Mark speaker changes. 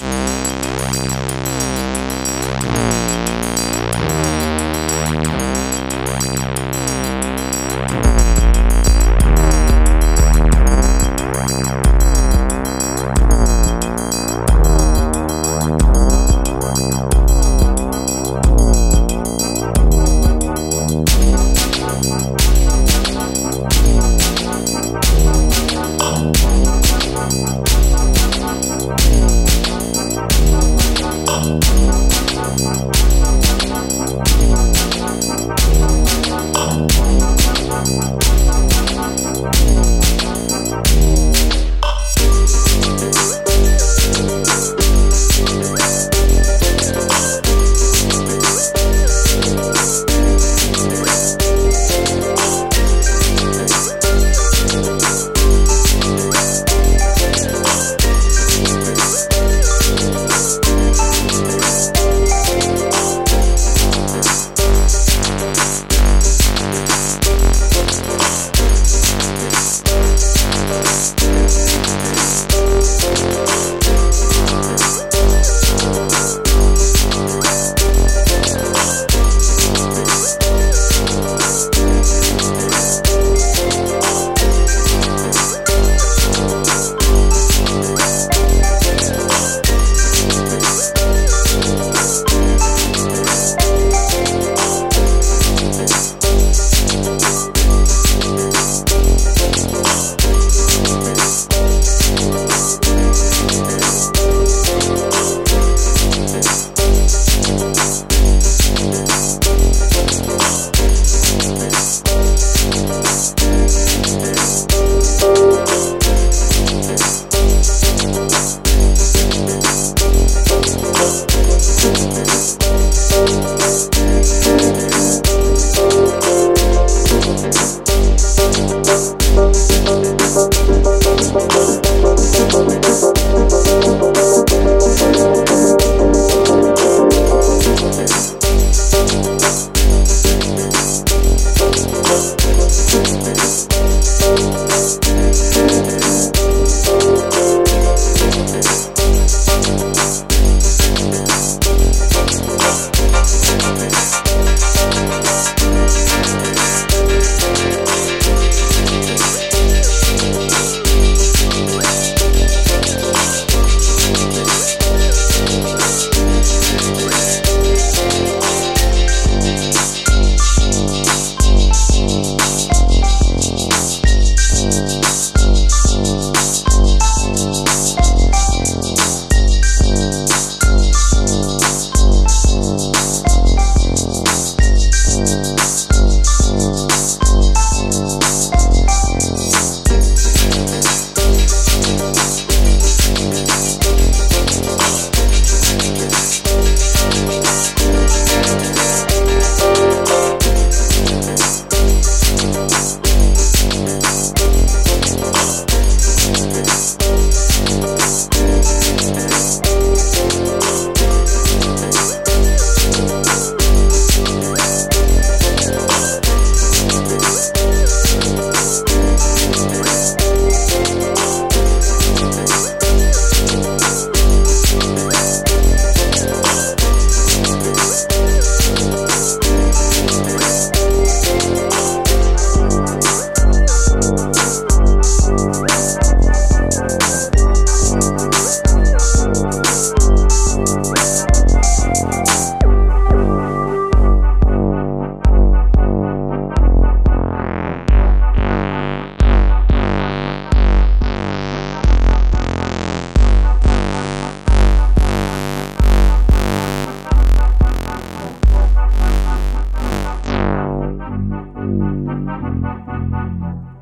Speaker 1: you Thank you. Thank you.